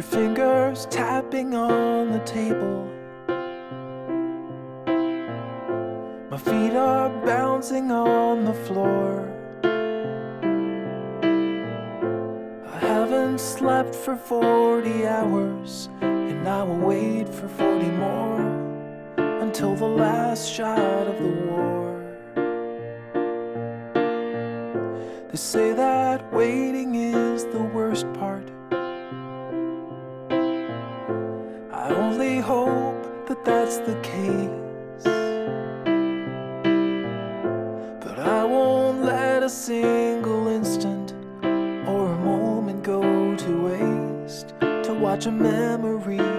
Your fingers tapping on the table. My feet are bouncing on the floor. I haven't slept for 40 hours, and I will wait for 40 more until the last shot of the war. They say that waiting is the worst part. Hope that that's the case. But I won't let a single instant or a moment go to waste to watch a memory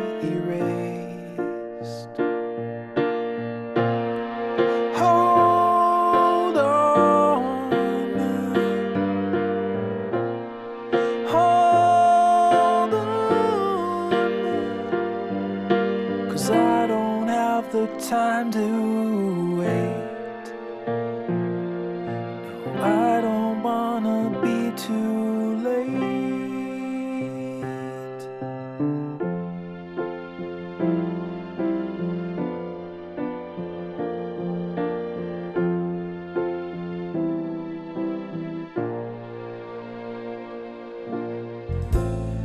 time to wait. No, I don't wanna be too late.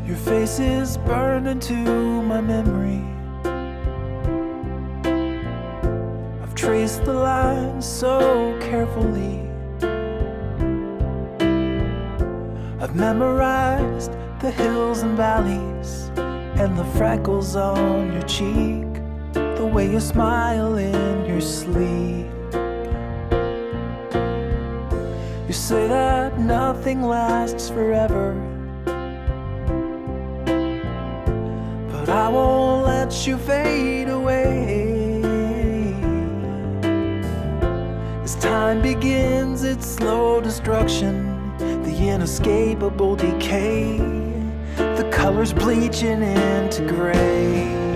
Your face is burned into my memory. I've traced the lines so carefully. I've memorized the hills and valleys and the freckles on your cheek, the way you smile in your sleep. You say that nothing lasts forever. But I won't let you fade away. Time begins its slow destruction, the inescapable decay, the colors bleaching into gray.